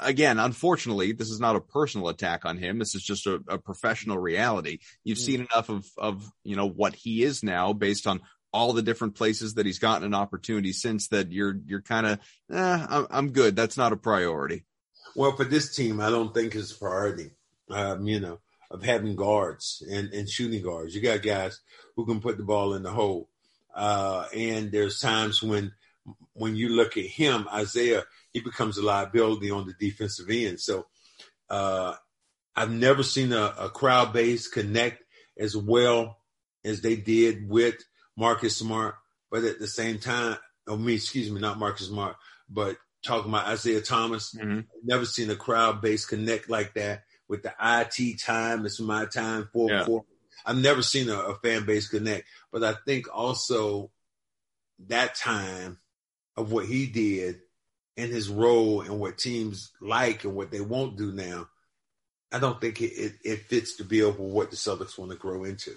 again, unfortunately, this is not a personal attack on him. This is just a, a professional reality. You've mm. seen enough of, of, you know, what he is now based on all the different places that he's gotten an opportunity since that you're, you're kind of, eh, I'm, I'm good. That's not a priority. Well, for this team, I don't think it's a priority. Um, you know, of having guards and, and shooting guards. You got guys who can put the ball in the hole. Uh, and there's times when when you look at him, Isaiah, he becomes a liability on the defensive end. So uh, I've never seen a, a crowd base connect as well as they did with Marcus Smart. But at the same time, oh me, excuse me, not Marcus Smart, but talking about Isaiah Thomas, mm-hmm. never seen a crowd base connect like that with the IT time. It's my time, four yeah. four. I've never seen a, a fan base connect, but I think also that time of what he did and his role and what teams like and what they won't do now, I don't think it, it, it fits the bill for what the Celtics want to grow into.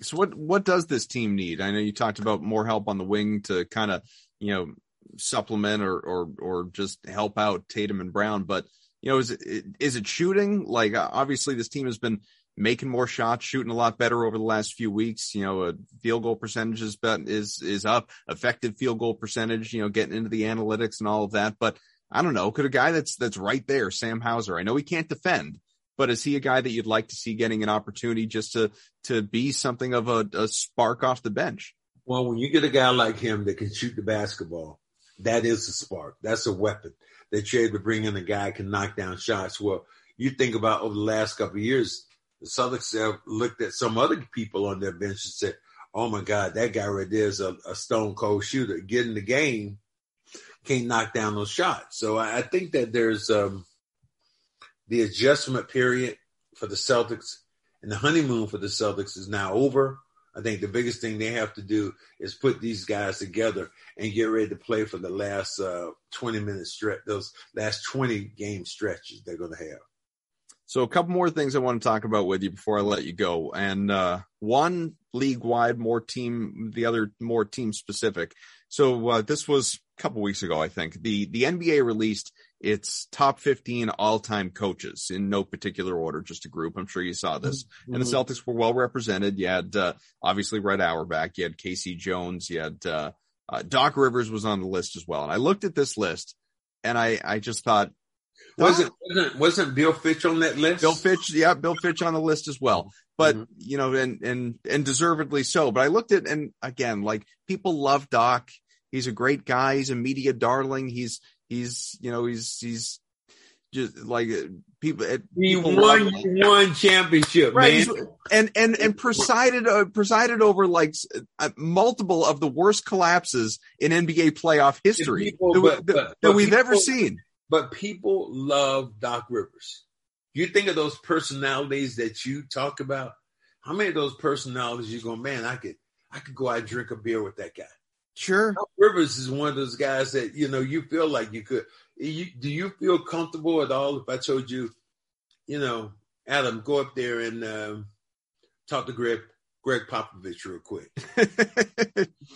So what what does this team need? I know you talked about more help on the wing to kind of you know supplement or or or just help out Tatum and Brown, but you know is it is it shooting? Like uh, obviously this team has been making more shots, shooting a lot better over the last few weeks. You know, a field goal percentage is is is up, effective field goal percentage. You know, getting into the analytics and all of that. But I don't know, could a guy that's that's right there, Sam Hauser? I know he can't defend, but is he a guy that you'd like to see getting an opportunity just to to be something of a, a spark off the bench? Well, when you get a guy like him that can shoot the basketball, that is a spark. That's a weapon that you're able to bring in a guy can knock down shots. Well, you think about over the last couple of years, the Celtics have looked at some other people on their bench and said, "Oh my God, that guy right there is a, a stone cold shooter. Get in the game, can't knock down those shots." So I, I think that there's um, the adjustment period for the Celtics and the honeymoon for the Celtics is now over. I think the biggest thing they have to do is put these guys together and get ready to play for the last uh, 20 minute stretch, those last 20 game stretches they're going to have. So a couple more things I want to talk about with you before I let you go. And uh, one league wide, more team, the other more team specific. So uh, this was a couple weeks ago, I think. The the NBA released its top 15 all-time coaches in no particular order, just a group. I'm sure you saw this. Mm-hmm. And the Celtics were well represented. You had uh, obviously Red Auerbach, you had K.C. Jones, you had uh, uh, Doc Rivers was on the list as well. And I looked at this list and I I just thought wasn't, wasn't wasn't Bill Fitch on that list? Bill Fitch, yeah, Bill Fitch on the list as well. But mm-hmm. you know, and and and deservedly so. But I looked at and again, like people love Doc. He's a great guy. He's a media darling. He's he's you know he's he's just like uh, people. Uh, he people won one championship, right? Man. And and and presided uh, presided over like uh, multiple of the worst collapses in NBA playoff history people, that, but, but, that, we've people, ever seen but people love Doc Rivers. You think of those personalities that you talk about. How many of those personalities you go, man? I could, I could go out and drink a beer with that guy. Sure. Doc Rivers is one of those guys that you know you feel like you could. You, do you feel comfortable at all if I told you, you know, Adam, go up there and um, talk to Gregg Gregg Popovich real quick.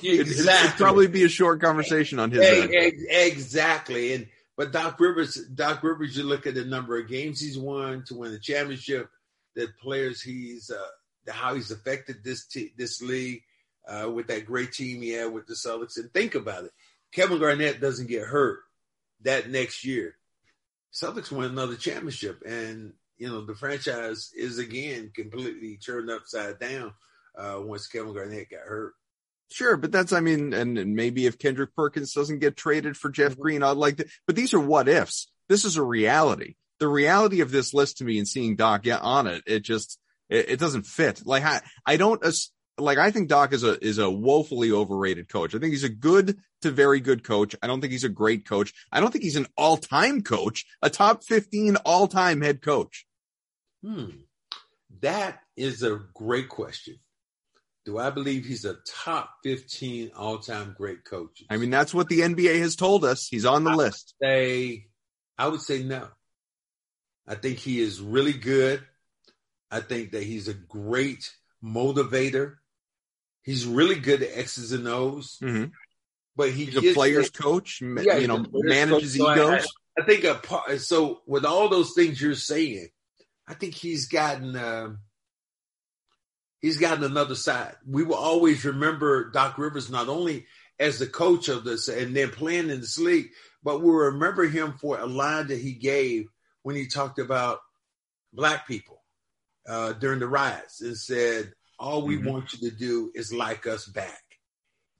exactly. It'd probably be a short conversation on his Exactly. And but Doc Rivers, Doc Rivers, you look at the number of games he's won to win the championship, the players he's, uh, how he's affected this t- this league uh, with that great team he had with the Celtics. And think about it, Kevin Garnett doesn't get hurt that next year. Celtics win another championship, and you know the franchise is again completely turned upside down uh, once Kevin Garnett got hurt. Sure, but that's I mean, and, and, maybe if Kendrick Perkins doesn't get traded for Jeff mm-hmm. Green, I'd like to. But these are what ifs. This is a reality. The reality of this list to me and seeing Doc yeah, on it, it just it, it doesn't fit. Like I, I don't like. I think Doc is a is a woefully overrated coach. I think he's a good to very good coach. I don't think he's a great coach. I don't think he's an all time coach, a top fifteen all time head coach. Hmm, that is a great question do I believe he's a top 15 all time great coach? I mean, that's what the NBA has told us. He's on the I list. Say, I would say no. I think he is really good. I think that he's a great motivator. He's really good at X's and O's. Mm-hmm. But he he's a player's coach, yeah, you know, manages coach, egos. So I think a part, so with all those things you're saying, I think he's gotten uh, he's gotten another side. We will always remember Doc Rivers not only as the coach of this and then playing in this league, but we'll remember him for a line that he gave when he talked about black people uh, during the riots and said, "All we mm-hmm. want you to do is like us back,"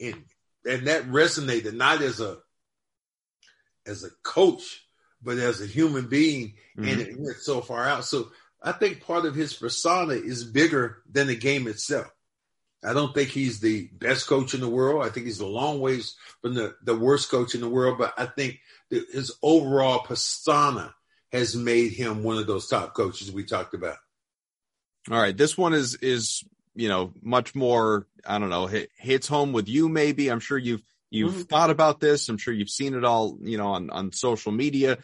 and and that resonated not as a as a coach, but as a human being, mm-hmm. and it went so far out. So I think part of his persona is bigger than the game itself. I don't think he's the best coach in the world. I think he's a long ways from the, the worst coach in the world, but I think his overall persona has made him one of those top coaches we talked about. All right, this one is is you know much more. I don't know, hits home with you. Maybe I'm sure you've You've mm-hmm. thought about this. I'm sure you've seen it all, you know, on, on social media,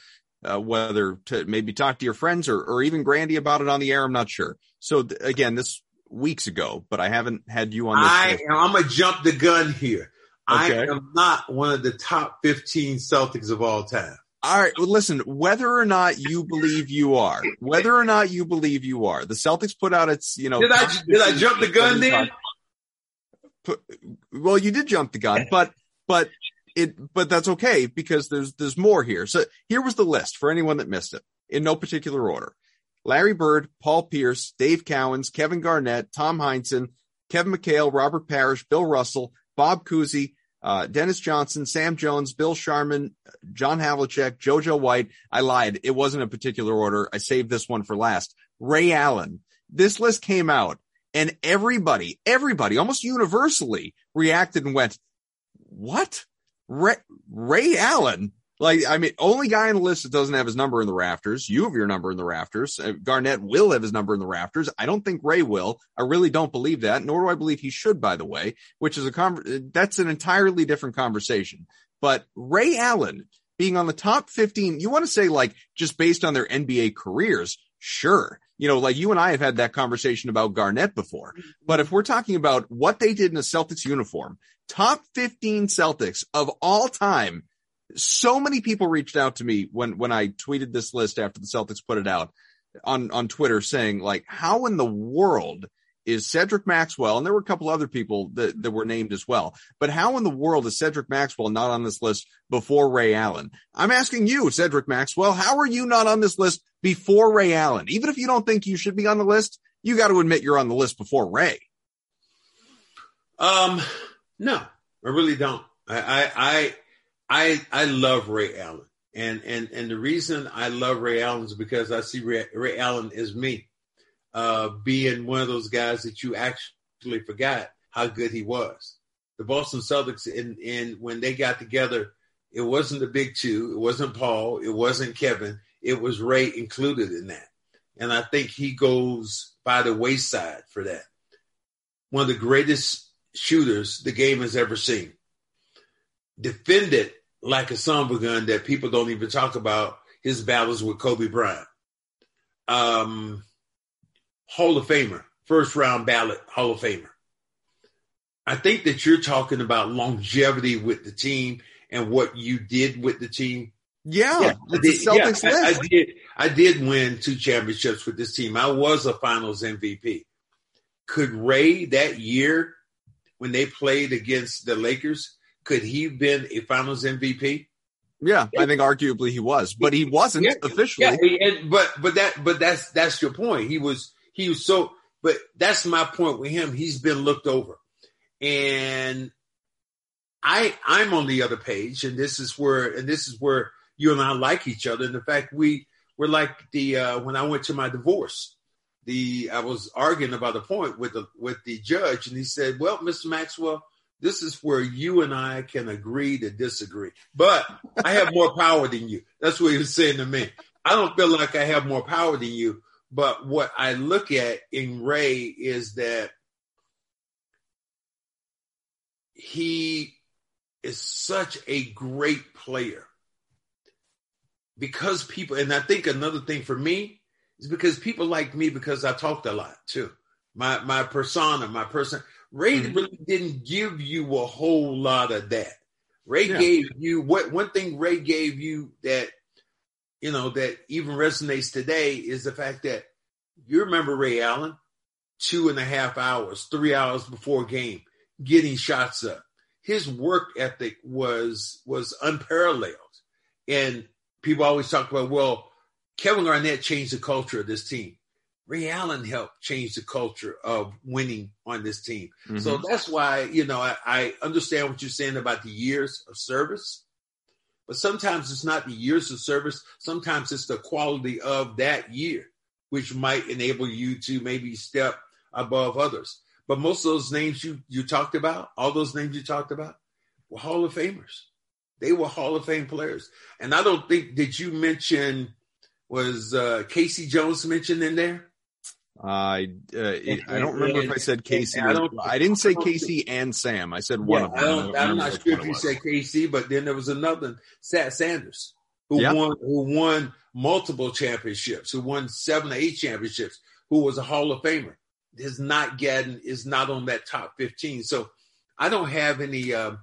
uh, whether to maybe talk to your friends or, or even Grandy about it on the air. I'm not sure. So th- again, this weeks ago, but I haven't had you on this. I, I'm going to jump the gun here. Okay. I am not one of the top 15 Celtics of all time. All right. Well, listen, whether or not you believe you are, whether or not you believe you are, the Celtics put out its, you know, did I, did I jump the gun then? Well, you did jump the gun, but but it, but that's okay because there's, there's more here. So here was the list for anyone that missed it in no particular order. Larry Bird, Paul Pierce, Dave Cowens, Kevin Garnett, Tom Heinsohn, Kevin McHale, Robert Parish, Bill Russell, Bob Cousy, uh, Dennis Johnson, Sam Jones, Bill Sharman, John Havlicek, JoJo White. I lied. It wasn't a particular order. I saved this one for last. Ray Allen. This list came out and everybody, everybody almost universally reacted and went, what? Ray, Ray Allen? Like, I mean, only guy on the list that doesn't have his number in the rafters. You have your number in the rafters. Uh, Garnett will have his number in the rafters. I don't think Ray will. I really don't believe that, nor do I believe he should, by the way, which is a, con- that's an entirely different conversation. But Ray Allen being on the top 15, you want to say like just based on their NBA careers, sure. You know, like you and I have had that conversation about Garnett before. But if we're talking about what they did in a Celtics uniform, top 15 Celtics of all time. So many people reached out to me when, when I tweeted this list after the Celtics put it out on, on Twitter saying like, how in the world is Cedric Maxwell, and there were a couple other people that, that were named as well, but how in the world is Cedric Maxwell not on this list before Ray Allen? I'm asking you, Cedric Maxwell, how are you not on this list before Ray Allen? Even if you don't think you should be on the list, you got to admit you're on the list before Ray. Um, no, I really don't. I I I I, I love Ray Allen, and and and the reason I love Ray Allen is because I see Ray, Ray Allen as me, uh, being one of those guys that you actually forgot how good he was. The Boston Celtics, in in when they got together, it wasn't the big two, it wasn't Paul, it wasn't Kevin, it was Ray included in that, and I think he goes by the wayside for that. One of the greatest shooters the game has ever seen. Defended like a samba gun that people don't even talk about his battles with Kobe Bryant. Um, Hall of Famer, first round ballot Hall of Famer. I think that you're talking about longevity with the team and what you did with the team. Yeah, yeah, I did, yeah I, I, did. I did win two championships with this team. I was a Finals MVP. Could Ray that year when they played against the Lakers, could he have been a Finals MVP? Yeah, I think arguably he was, but he wasn't yeah, officially. Yeah, and, but but that but that's that's your point. He was he was so. But that's my point with him. He's been looked over, and I I'm on the other page, and this is where and this is where you and I like each other. And the fact we we're like the uh, when I went to my divorce the I was arguing about a point with the with the judge, and he said, "Well, Mr. Maxwell, this is where you and I can agree to disagree, but I have more power than you." That's what he was saying to me. I don't feel like I have more power than you, but what I look at in Ray is that he is such a great player because people, and I think another thing for me is because people like me because I talked a lot too. My my persona, my person. Ray mm-hmm. really didn't give you a whole lot of that. Ray yeah. gave you what one thing Ray gave you that you know, that even resonates today is the fact that you remember Ray Allen, two and a half hours, three hours before game, getting shots up. His work ethic was was unparalleled. And people always talk about, well, Kevin Garnett changed the culture of this team. Ray Allen helped change the culture of winning on this team. Mm-hmm. So that's why, you know, I, I, understand what you're saying about the years of service, but sometimes it's not the years of service. Sometimes it's the quality of that year, which might enable you to maybe step above others. But most of those names you, you talked about, all those names you talked about were Hall of Famers. They were Hall of Fame players. And I don't think, did you mention, was uh, K.C. Jones mentioned in there? I uh, I don't remember if I said Casey. I, I, didn't say K.C. and Sam. I said one yeah, of them. I am not sure if you said K.C., but then there was another Satch Sanders who yep. won who won multiple championships, who won seven or eight championships, who was a Hall of Famer. Is not getting is not on that top fifteen. So I don't have any. Um,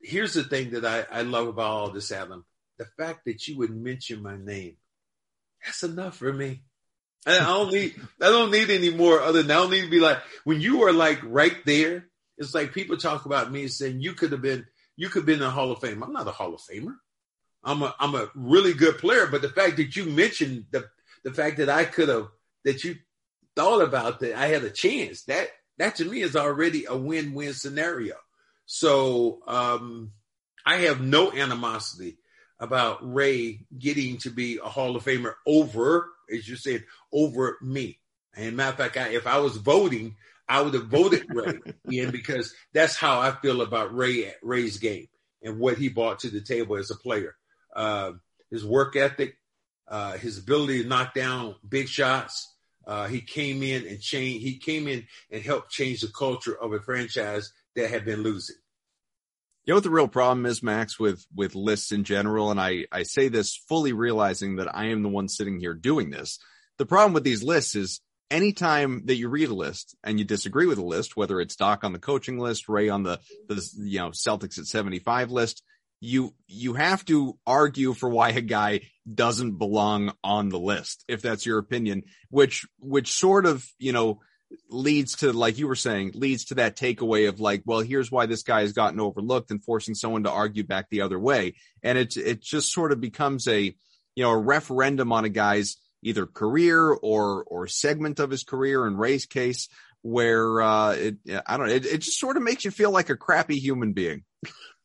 here's the thing that I, I love about all this, Adam. The fact that you would mention my name, that's enough for me. I don't need I don't need any more other than I don't need to be like when you are like right there, it's like people talk about me saying you could have been you could have been in the Hall of Fame. I'm not a Hall of Famer. I'm a I'm a really good player, but the fact that you mentioned the the fact that I could have that you thought about that I had a chance, that that to me is already a win-win scenario. So um I have no animosity about Ray getting to be a Hall of Famer over as you said, over me. And matter of fact, I, if I was voting, I would have voted Ray in because that's how I feel about Ray Ray's game and what he brought to the table as a player. Uh, his work ethic, uh, his ability to knock down big shots. Uh, he came in and changed. He came in and helped change the culture of a franchise that had been losing. You know what the real problem is, Max, with with lists in general, and I I say this fully realizing that I am the one sitting here doing this. The problem with these lists is anytime that you read a list and you disagree with a list, whether it's Doc on the coaching list, Ray on the the you know Celtics at seventy five list, you you have to argue for why a guy doesn't belong on the list if that's your opinion, which which sort of you know leads to like you were saying leads to that takeaway of like well here's why this guy has gotten overlooked and forcing someone to argue back the other way. And it it just sort of becomes a you know a referendum on a guy's either career or or segment of his career in Ray's case where uh it I don't know it, it just sort of makes you feel like a crappy human being.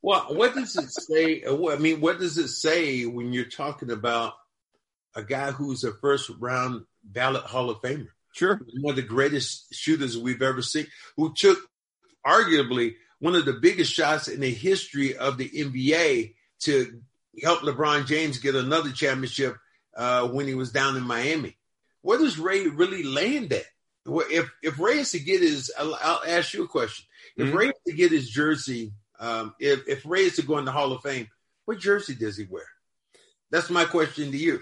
Well what does it say I mean what does it say when you're talking about a guy who's a first round ballot Hall of Famer Sure. One of the greatest shooters we've ever seen, who took arguably one of the biggest shots in the history of the NBA to help LeBron James get another championship uh, when he was down in Miami. Where does Ray really land at? If if Ray is to get his, I'll, I'll ask you a question. If mm-hmm. Ray is to get his jersey, um, if if Ray is to go in the Hall of Fame, what jersey does he wear? That's my question to you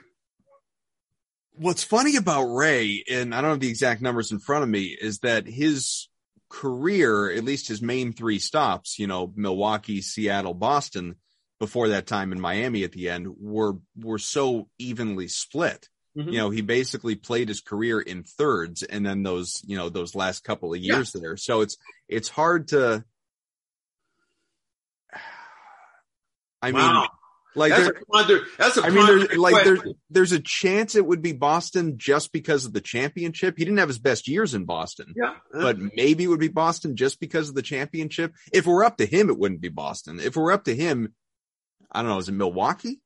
what's funny about Ray, and I don't have the exact numbers in front of me, is that his career, at least his main three stops, you know, Milwaukee, Seattle, Boston, before that time in Miami at the end, were were so evenly split. Mm-hmm. You know, he basically played his career in thirds, and then those, you know, those last couple of years yeah. there. So it's it's hard to. I wow. mean, like that's a ponder, that's a I mean, there's, like there's there's a chance it would be Boston just because of the championship. He didn't have his best years in Boston, yeah, but maybe it would be Boston just because of the championship. If were up to him, it wouldn't be Boston. If were up to him, I don't know. Is it Milwaukee?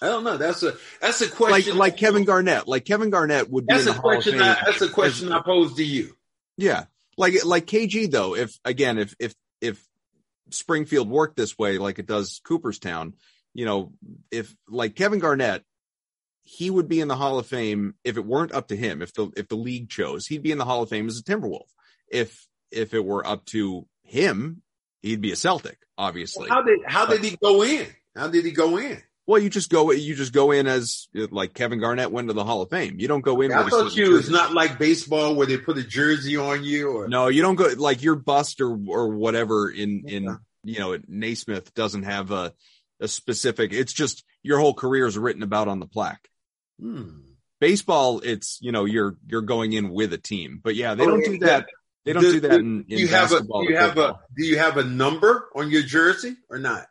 I don't know. That's a that's a question. Like like Kevin Garnett. Like Kevin Garnett would be. That's a question. I, that's a question I pose to you. Yeah, like like KG though. If again, if if if Springfield work this way like it does Cooperstown. You know, if like Kevin Garnett, he would be in the Hall of Fame if it weren't up to him. If the if the league chose, he'd be in the Hall of Fame as a Timberwolf. If if it were up to him, he'd be a Celtic, obviously. How did how did he go in? How did he go in? Well, you just go you just go in as like Kevin Garnett went to the Hall of Fame. You don't go in. I thought you it's not like baseball where they put a jersey on you. Or no, you don't go like your bust or or whatever in in you know Naismith doesn't have a a specific. It's just your whole career is written about on the plaque. Hmm. Baseball, it's you know you're you're going in with a team, but yeah, they Oh, don't yeah, do that. They don't Do- do that in, in you have a you have a do you have a number on your jersey or not?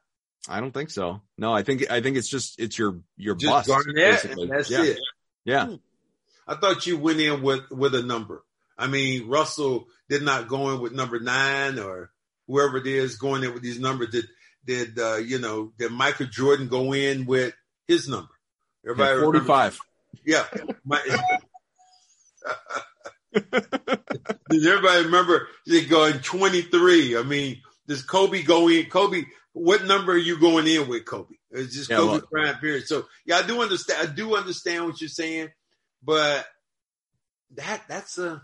I don't think so. No, I think I think it's just it's your your Just bust. Garnett, basically. that's yeah. it. Yeah. I thought you went in with with a number. I mean, Russell did not go in with number nine or whoever it is going in with these numbers. Did did uh, you know? Did Michael Jordan go in with his number? Everybody Yeah, 45. Yeah. My- Does everybody remember they going 23? I mean, does Kobe go in? Kobe, what number are you going in with Kobe? It's just Yeah, Kobe well- Bryant period. So yeah, I do understand. I do understand what you're saying, but that that's a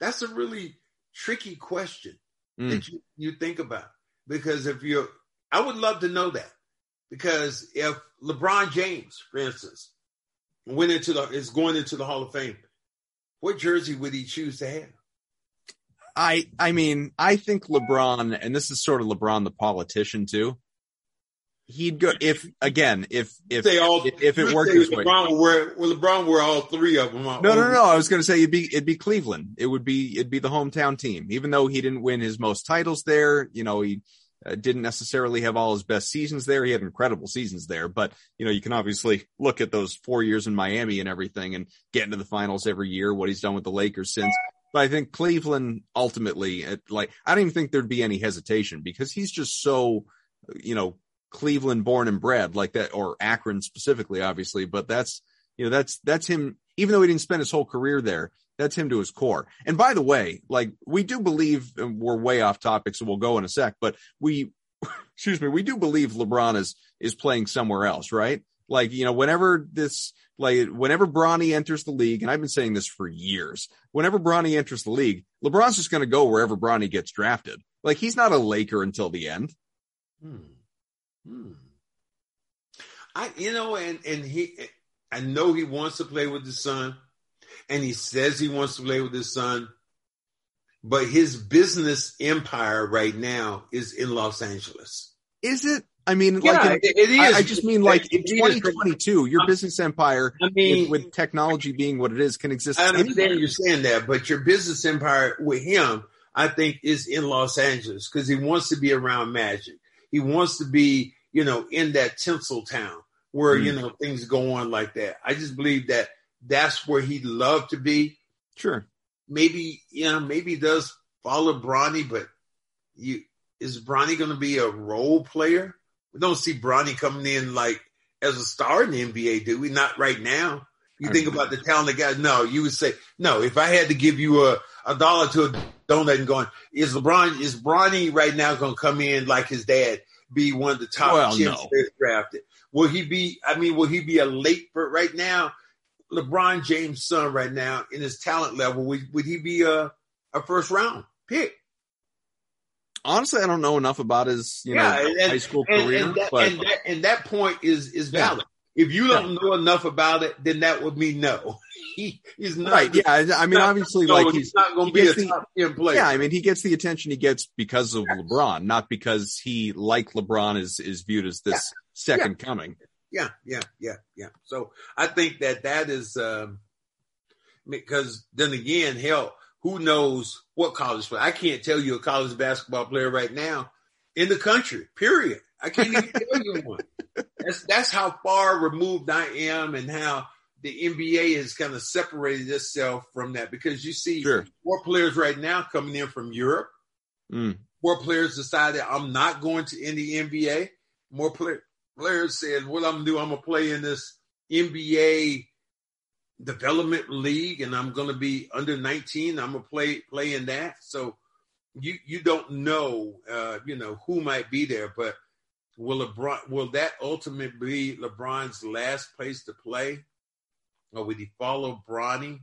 that's a really tricky question Mm. that you, you think about because if you're, I would love to know that because if LeBron James, for instance, went into the is going into the Hall of Fame, what jersey would he choose to have? I I mean, I think LeBron, and this is sort of LeBron the politician too. He'd go if again if if they all if, if it worked this way. LeBron will wear well, LeBron wear all three of them. No, no, no, no. I was going to say it'd be it'd be Cleveland. It would be it'd be the hometown team. Even though he didn't win his most titles there, you know, he uh, didn't necessarily have all his best seasons there. He had incredible seasons there, but you know, you can obviously look at those four years in Miami and everything, and get into the finals every year. What he's done with the Lakers since. But I think Cleveland ultimately, like, I don't even think there'd be any hesitation because he's just so, you know, Cleveland born and bred like that, or Akron specifically, obviously. But that's, you know, that's, that's him, even though he didn't spend his whole career there, that's him to his core. And by the way, like, we do believe we're way off topic, so we'll go in a sec, but we, excuse me, we do believe LeBron is, is playing somewhere else, right? Like, you know, whenever this, like, whenever Bronny enters the league, and I've been saying this for years, whenever Bronny enters the league, LeBron's just going to go wherever Bronny gets drafted. Like, he's not a Laker until the end. Hmm. Hmm. I, you know, and and he, I know he wants to play with his son, and he says he wants to play with his son, but his business empire right now is in Los Angeles. Is it? I mean, Yeah, like, in- it- is. I, I just mean like in 2022, your business empire, I mean, with, with technology being what it is, can exist. I understand anywhere. you're saying that, but your business empire with him, I think, is in Los Angeles because he wants to be around magic. He wants to be, you know, in that tinsel town where, Mm. you know, things go on like that. I just believe that that's where he'd love to be. Sure. Maybe, you know, maybe he does follow Bronny, but you is Bronny going to be a role player? We don't see Bronny coming in like as a star in the NBA, do we? Not right now. You I think about the talented guys. No, you would say no. If I had to give you a, a dollar to a donut and going, is LeBron is Bronny right now going to come in like his dad, be one of the top Well, no. drafted? Will he be? I mean, will he be a late? But right now, LeBron James' son, right now in his talent level, would, would he be a a first round pick? Honestly, I don't know enough about his, you Yeah, know, and- high school And, career, and, that, but and, that, and that point is is Yeah. valid. If you don't know enough about it, then that would mean no. he, he's not. right. Yeah. I mean, obviously, like he's he's, not going to be a the- top ten player. yeah, I mean, he gets the attention he gets because of LeBron, not because he, like LeBron, is, is viewed as this second coming. yeah, yeah, yeah, yeah. So I think that that is um, because then again, hell, who knows what college player? I can't tell you a college basketball player right now in the country. Period. I can't even tell you one. That's that's how far removed I am, and how the NBA has kind of separated itself from that. Because you see Sure. more players right now coming in from Europe. Mm. More players decided I'm not going to in the NBA. More play, players said, "What I'm gonna do? I'm gonna play in this NBA development league, and I'm gonna be under 19. I'm gonna play play in that." So you you don't know, uh, you know, who might be there, but will LeBron will that ultimately be LeBron's last place to play, or would he follow Bronny?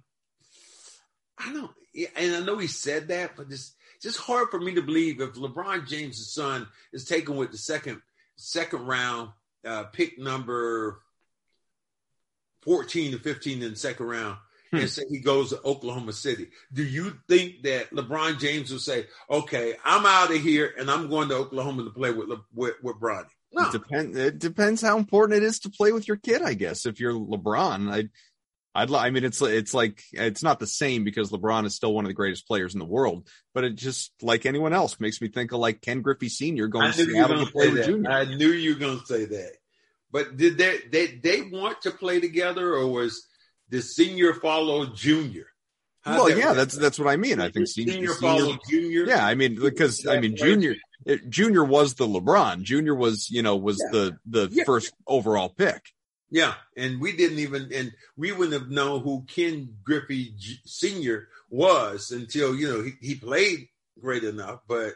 I don't, and I know he said that, but it's just hard for me to believe if LeBron James' son is taken with the second second round uh, pick number fourteen to fifteen in the second round, hmm. and say he goes to Oklahoma City. Do you think that LeBron James will say, "Okay, I'm out of here and I'm going to Oklahoma to play with with, with Bronny"? No. It depends. It depends how important it is to play with your kid. I guess if you're LeBron, I'd, I'd. I mean, it's it's like it's not the same because LeBron is still one of the greatest players in the world. But it just like anyone else makes me think of like Ken Griffey Senior going to Seattle to play with Junior. I knew you were going to say that. But did they they they want to play together, or was the senior follow junior? How'd well, that yeah, that's that's what I mean. I think senior, senior, follow junior. Yeah, I mean because I mean junior it, junior was the LeBron. Junior was you know was yeah. the the yeah. first overall pick. Yeah, and we didn't even and we wouldn't have known who Ken Griffey Senior was until you know he, he played great enough, but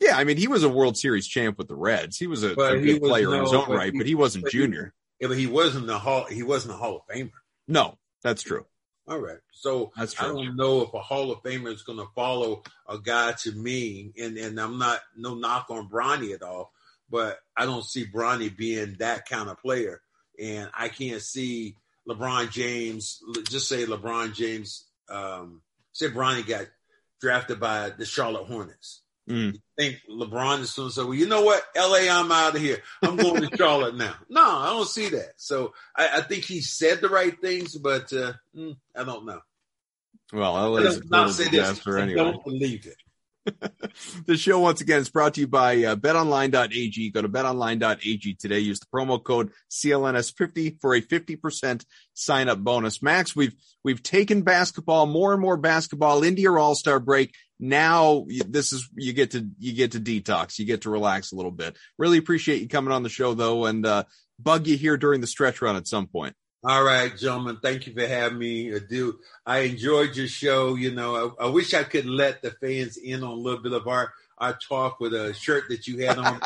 yeah, I mean, he was a World Series champ with the Reds. He was a, a good was, player no, in his own right, he, but he wasn't but junior. He, yeah, but he wasn't a hall. He wasn't a Hall of Famer. No, that's true. All right. So that's true. I don't know if a Hall of Famer is going to follow a guy to me, and and I'm not no knock on Bronny at all, but I don't see Bronny being that kind of player, and I can't see LeBron James. Just say LeBron James. Um, say Bronny got drafted by the Charlotte Hornets Mm. Think LeBron is going to say, well, you know what? LA, I'm out of here. I'm going to Charlotte now. No, I don't see that. So I, I think he said the right things, but uh, mm, I don't know. Well, LA is a total disaster anyway. I don't believe it. the show once again is brought to you by uh, betonline.ag. Go to betonline.ag today. Use the promo code CLNS50 for a 50% sign up bonus. Max, we've, we've taken basketball, more and more basketball into your all-star break now this is you get to you get to detox you get to relax a little bit. Really appreciate you coming on the show though and uh bug you here during the stretch run at some point. All right gentlemen thank you for having me. Do i enjoyed your show you know. I, I wish i could let the fans in on a little bit of our our talk with a shirt that you had on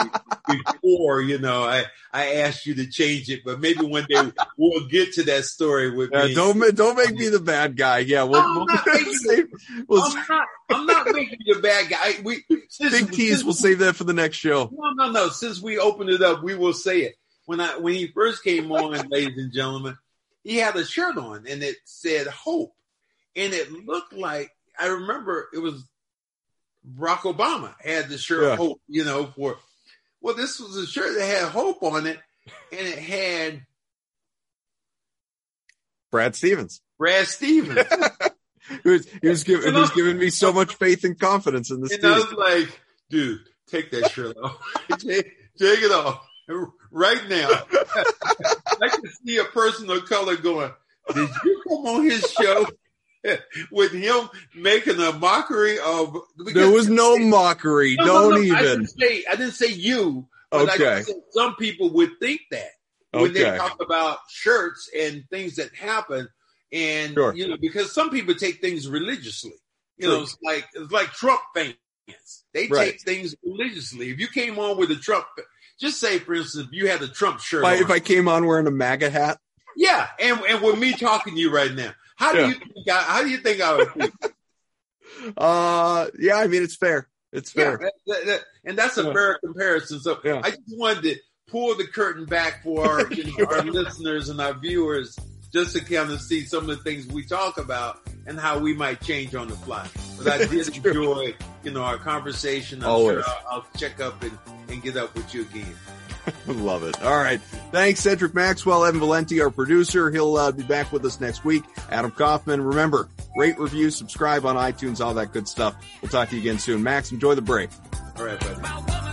before. You know, I I asked you to change it, but maybe one day we'll get to that story with yeah, me. Don't don't make me the bad guy. Yeah, we'll, I'm, we'll not save, we'll I'm, not, I'm not making you the bad guy. We big tease. We'll save that for the next show. No, no, no. Since we opened it up, we will say it. When I when he first came on, ladies and gentlemen, he had a shirt on and it said hope, and it looked like I remember it was Barack Obama had the shirt yeah. hope, you know, for well, this was a shirt that had hope on it, and it had Brad Stevens. Brad Stevens. he was, he was giving he was giving me so much faith and confidence in this. And team. I was like, dude, take that shirt off. take, take it off right now. I can see a person of color going, Did you come on his show? with him making a mockery of. There was no mockery. No, Don't no, no, even. I didn't, say, I didn't say you. okay. some people would think that when okay. they talk about shirts and things that happen, and sure. you know, because some people take things religiously. You True. know, it's like it's like Trump fans. They right. take things religiously. If you came on with a Trump, just say, for instance, if you had a Trump shirt, if I, if I came on wearing a MAGA hat, yeah, and and with me talking to you right now, how do yeah. you think I, how do you think I would feel? uh, yeah, I mean it's fair. It's fair, yeah, that, that, and that's a fair comparison. So. I just wanted to pull the curtain back for our, you know, our listeners and our viewers, just to kind of see some of the things we talk about and how we might change on the fly. But I did enjoy, you know, our conversation. I'm Always. sure I'll, I'll check up and, and get up with you again. Love it. All right. Thanks, Cedric Maxwell, Evan Valenti, our producer. He'll uh, be back with us next week. Adam Kaufman. Remember, rate, review, subscribe on iTunes, all that good stuff. We'll talk to you again soon. Max, enjoy the break. All right, buddy.